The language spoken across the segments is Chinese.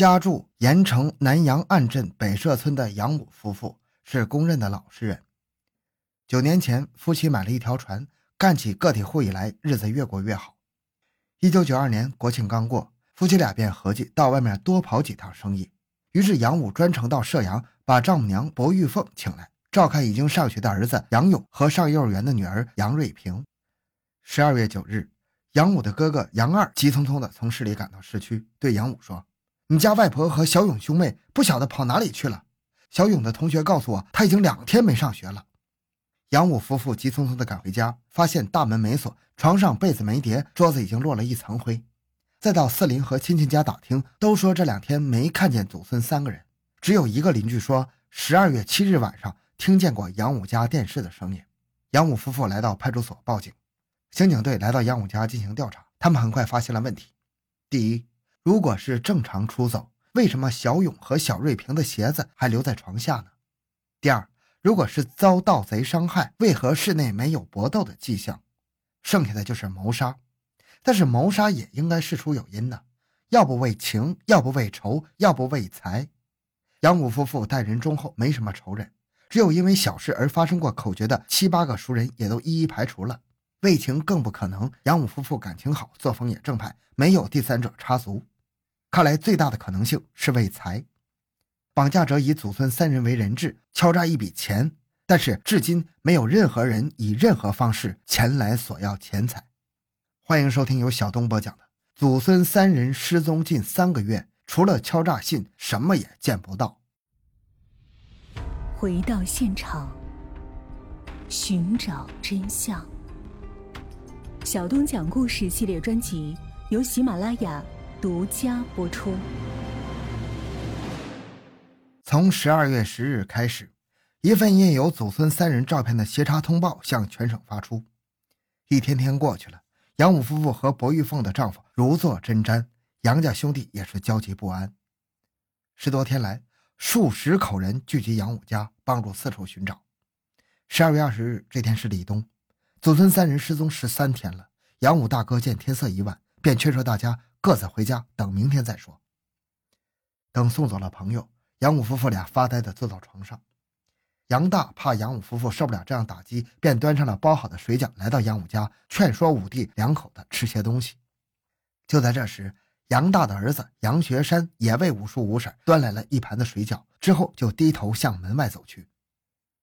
家住盐城南阳岸镇北社村的杨武夫妇是公认的老实人。九年前，夫妻买了一条船，干起个体户以来，日子越过越好。一九九二年国庆刚过，夫妻俩便合计到外面多跑几趟生意。于是杨武专程到射阳，把丈母娘薄玉凤请来，照看已经上学的儿子杨勇和上幼儿园的女儿杨瑞平。十二月九日，杨武的哥哥杨二急匆匆地从市里赶到市区，对杨武说：“你家外婆和小勇兄妹不晓得跑哪里去了。小勇的同学告诉我，他已经两天没上学了。”杨武夫妇急匆匆地赶回家，发现大门没锁，床上被子没叠，桌子已经落了一层灰。再到四邻和亲戚家打听，都说这两天没看见祖孙三个人，只有一个邻居说十二月七日晚上听见过杨武家电视的声音。杨武夫妇来到派出所报警，刑警队来到杨武家进行调查。他们很快发现了问题：第一，如果是正常出走，为什么小勇和小瑞平的鞋子还留在床下呢？第二。如果是遭盗贼伤害，为何室内没有搏斗的迹象？剩下的就是谋杀，但是谋杀也应该事出有因呢，要不为情，要不为仇，要不为财。杨武夫妇待人忠厚，没什么仇人，只有因为小事而发生过口角的七八个熟人也都一一排除了。为情更不可能，杨武夫妇感情好，作风也正派，没有第三者插足。看来最大的可能性是为财。绑架者以祖孙三人为人质，敲诈一笔钱，但是至今没有任何人以任何方式前来索要钱财。欢迎收听由小东播讲的《祖孙三人失踪近三个月，除了敲诈信，什么也见不到》。回到现场，寻找真相。小东讲故事系列专辑由喜马拉雅独家播出。从十二月十日开始，一份印有祖孙三人照片的协查通报向全省发出。一天天过去了，杨武夫妇和薄玉凤的丈夫如坐针毡，杨家兄弟也是焦急不安。十多天来，数十口人聚集杨武家，帮助四处寻找。十二月二十日这天是立冬，祖孙三人失踪十三天了。杨武大哥见天色已晚，便劝说大家各自回家，等明天再说。等送走了朋友。杨武夫妇俩发呆地坐到床上，杨大怕杨武夫妇受不了这样打击，便端上了包好的水饺来到杨武家，劝说武弟两口子吃些东西。就在这时，杨大的儿子杨学山也为五叔五婶端来了一盘子水饺，之后就低头向门外走去。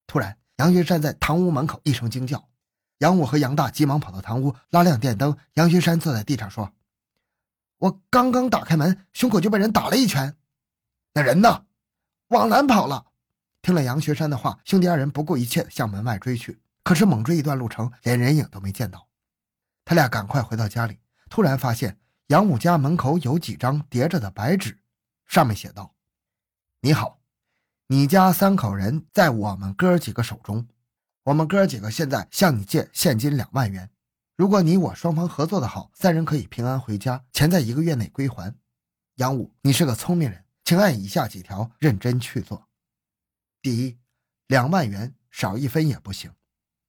突然，杨学山在堂屋门口一声惊叫，杨武和杨大急忙跑到堂屋，拉亮电灯。杨学山坐在地上说：“我刚刚打开门，胸口就被人打了一拳，那人呢？”往南跑了。听了杨学山的话，兄弟二人不顾一切向门外追去。可是猛追一段路程，连人影都没见到。他俩赶快回到家里，突然发现杨武家门口有几张叠着的白纸，上面写道：“你好，你家三口人在我们哥几个手中，我们哥几个现在向你借现金两万元。如果你我双方合作的好，三人可以平安回家，钱在一个月内归还。杨武，你是个聪明人。”请按以下几条认真去做：第一，两万元少一分也不行；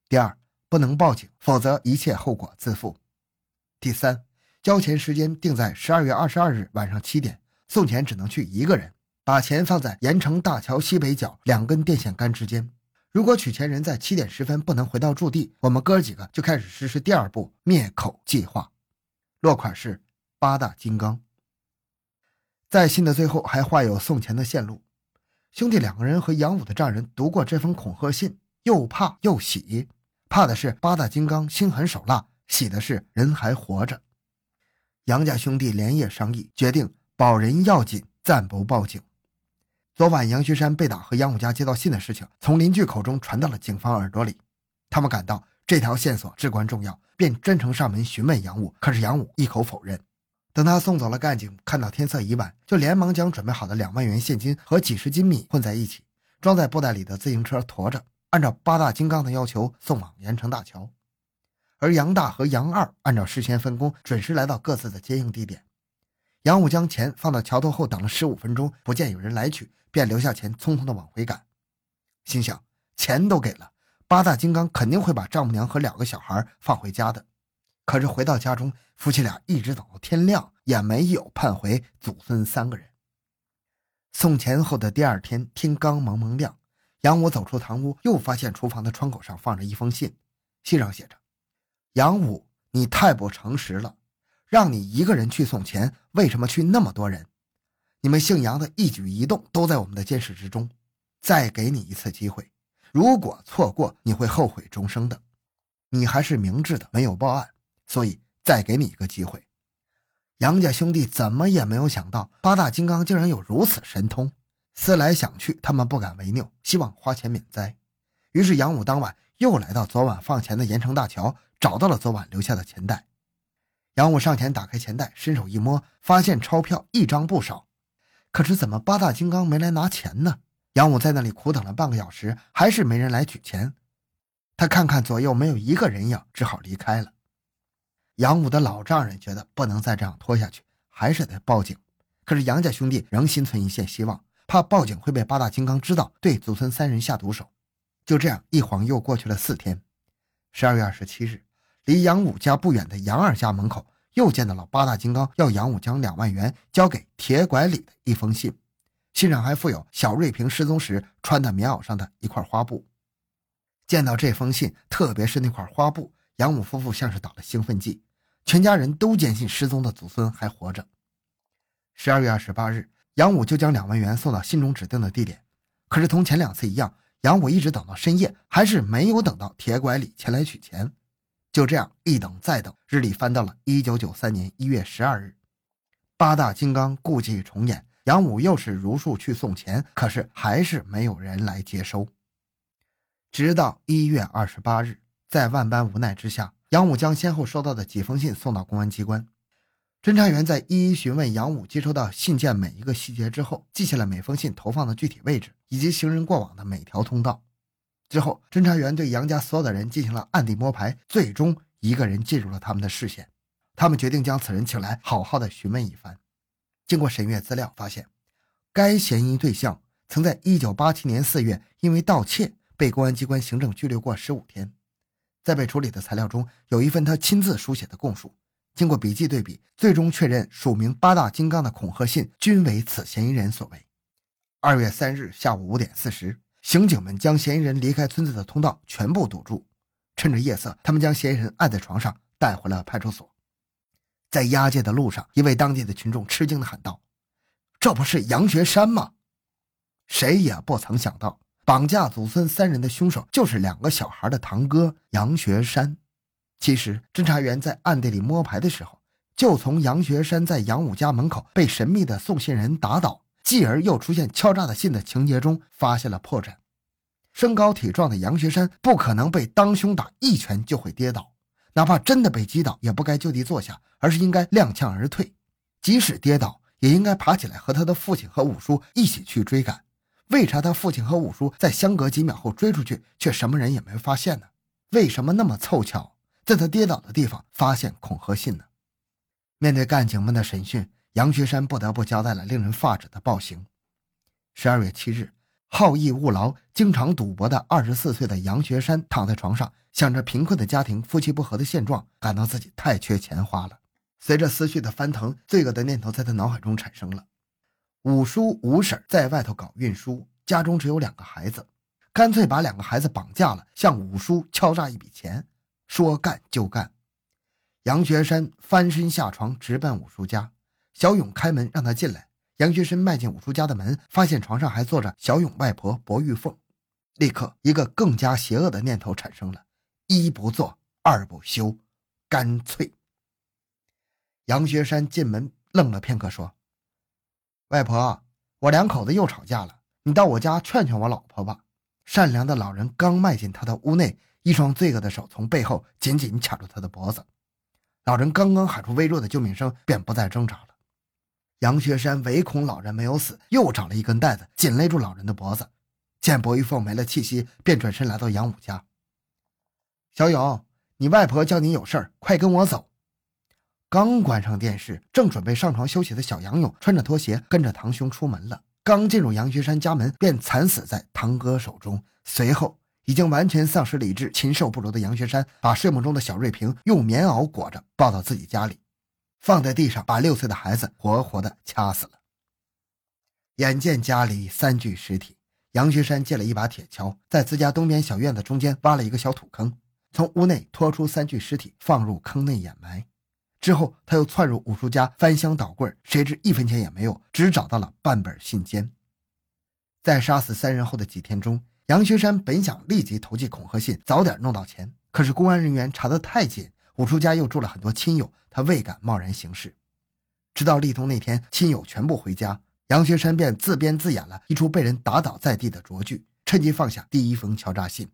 第二，不能报警，否则一切后果自负；第三，交钱时间定在十二月二十二日晚上七点，送钱只能去一个人，把钱放在盐城大桥西北角两根电线杆之间。如果取钱人在七点十分不能回到驻地，我们哥几个就开始实施第二步灭口计划。落款是八大金刚。在信的最后还画有送钱的线路。兄弟两个人和杨武的丈人读过这封恐吓信，又怕又喜。怕的是八大金刚心狠手辣，喜的是人还活着。杨家兄弟连夜商议，决定保人要紧，暂不报警。昨晚杨学山被打和杨武家接到信的事情，从邻居口中传到了警方耳朵里。他们感到这条线索至关重要，便真诚上门询问杨武。可是杨武一口否认。等他送走了干警，看到天色已晚，就连忙将准备好的两万元现金和几十斤米混在一起，装在布袋里的自行车驮着，按照八大金刚的要求送往盐城大桥。而杨大和杨二按照事先分工，准时来到各自的接应地点。杨武将钱放到桥头后，等了十五分钟，不见有人来取，便留下钱，匆匆的往回赶。心想，钱都给了，八大金刚肯定会把丈母娘和两个小孩放回家的。可是回到家中，夫妻俩一直等到天亮，也没有盼回祖孙三个人。送钱后的第二天，天刚蒙蒙亮，杨武走出堂屋，又发现厨房的窗口上放着一封信，信上写着：“杨武，你太不诚实了，让你一个人去送钱，为什么去那么多人？你们姓杨的一举一动都在我们的监视之中。再给你一次机会，如果错过，你会后悔终生的。你还是明智的，没有报案，所以再给你一个机会。”杨家兄弟怎么也没有想到，八大金刚竟然有如此神通。思来想去，他们不敢违拗，希望花钱免灾。于是杨武当晚又来到昨晚放钱的盐城大桥，找到了昨晚留下的钱袋。杨武上前打开钱袋，伸手一摸，发现钞票一张不少。可是怎么八大金刚没来拿钱呢？杨武在那里苦等了半个小时，还是没人来取钱。他看看左右，没有一个人影，只好离开了。杨武的老丈人觉得不能再这样拖下去，还是得报警。可是杨家兄弟仍心存一线希望，怕报警会被八大金刚知道，对祖孙三人下毒手。就这样，一晃又过去了四天。十二月二十七日，离杨武家不远的杨二家门口，又见到了八大金刚要杨武将两万元交给铁拐李的一封信，信上还附有小瑞平失踪时穿的棉袄上的一块花布。见到这封信，特别是那块花布，杨武夫妇像是打了兴奋剂。全家人都坚信失踪的祖孙还活着。十二月二十八日，杨武就将两万元送到信中指定的地点。可是同前两次一样，杨武一直等到深夜，还是没有等到铁拐李前来取钱。就这样一等再等，日历翻到了一九九三年一月十二日。八大金刚故伎重演，杨武又是如数去送钱，可是还是没有人来接收。直到一月二十八日，在万般无奈之下。杨武将先后收到的几封信送到公安机关，侦查员在一一询问杨武接收到信件每一个细节之后，记下了每封信投放的具体位置以及行人过往的每条通道。之后，侦查员对杨家所有的人进行了暗地摸排，最终一个人进入了他们的视线。他们决定将此人请来，好好的询问一番。经过审阅资料，发现该嫌疑对象曾在1987年4月因为盗窃被公安机关行政拘留过15天。在被处理的材料中，有一份他亲自书写的供述。经过笔迹对比，最终确认署名八大金刚的恐吓信均为此嫌疑人所为。二月三日下午五点四十，刑警们将嫌疑人离开村子的通道全部堵住。趁着夜色，他们将嫌疑人按在床上带回了派出所。在押解的路上，一位当地的群众吃惊地喊道：“这不是杨学山吗？”谁也不曾想到。绑架祖孙三人的凶手就是两个小孩的堂哥杨学山。其实，侦查员在暗地里摸排的时候，就从杨学山在杨武家门口被神秘的送信人打倒，继而又出现敲诈的信的情节中发现了破绽。身高体壮的杨学山不可能被当胸打一拳就会跌倒，哪怕真的被击倒，也不该就地坐下，而是应该踉跄而退。即使跌倒，也应该爬起来和他的父亲和五叔一起去追赶。为啥他父亲和五叔在相隔几秒后追出去，却什么人也没发现呢？为什么那么凑巧，在他跌倒的地方发现恐吓信呢？面对干警们的审讯，杨学山不得不交代了令人发指的暴行。十二月七日，好逸恶劳、经常赌博的二十四岁的杨学山躺在床上，想着贫困的家庭、夫妻不和的现状，感到自己太缺钱花了。随着思绪的翻腾，罪恶的念头在他脑海中产生了。五叔五婶在外头搞运输，家中只有两个孩子，干脆把两个孩子绑架了，向五叔敲诈一笔钱，说干就干。杨学山翻身下床，直奔五叔家。小勇开门让他进来。杨学山迈进五叔家的门，发现床上还坐着小勇外婆薄玉凤，立刻一个更加邪恶的念头产生了：一不做二不休，干脆。杨学山进门愣了片刻，说。外婆，我两口子又吵架了，你到我家劝劝我老婆吧。善良的老人刚迈进他的屋内，一双罪恶的手从背后紧紧卡住他的脖子。老人刚刚喊出微弱的救命声，便不再挣扎了。杨学山唯恐老人没有死，又找了一根带子紧勒住老人的脖子。见薄玉凤没了气息，便转身来到杨武家。小勇，你外婆叫你有事儿，快跟我走。刚关上电视，正准备上床休息的小杨勇，穿着拖鞋跟着堂兄出门了。刚进入杨学山家门，便惨死在堂哥手中。随后，已经完全丧失理智、禽兽不如的杨学山，把睡梦中的小瑞平用棉袄裹着抱到自己家里，放在地上，把六岁的孩子活活的掐死了。眼见家里三具尸体，杨学山借了一把铁锹，在自家东边小院子中间挖了一个小土坑，从屋内拖出三具尸体，放入坑内掩埋。之后，他又窜入五叔家翻箱倒柜，谁知一分钱也没有，只找到了半本信笺。在杀死三人后的几天中，杨学山本想立即投寄恐吓信，早点弄到钱，可是公安人员查得太紧，五叔家又住了很多亲友，他未敢贸然行事。直到立冬那天，亲友全部回家，杨学山便自编自演了一出被人打倒在地的拙剧，趁机放下第一封敲诈信。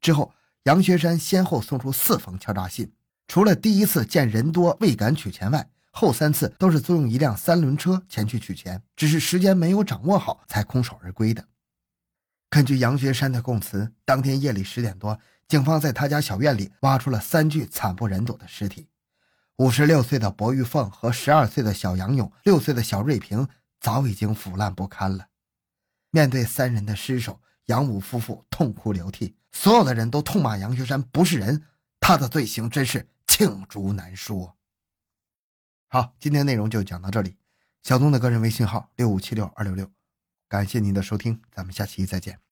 之后，杨学山先后送出四封敲诈信。除了第一次见人多未敢取钱外，后三次都是租用一辆三轮车前去取钱，只是时间没有掌握好，才空手而归的。根据杨学山的供词，当天夜里十点多，警方在他家小院里挖出了三具惨不忍睹的尸体：五十六岁的薄玉凤和十二岁的小杨勇，六岁的小瑞平早已经腐烂不堪了。面对三人的尸首，杨武夫妇痛哭流涕，所有的人都痛骂杨学山不是人，他的罪行真是。罄竹难书。好，今天内容就讲到这里。小东的个人微信号六五七六二六六，感谢您的收听，咱们下期再见。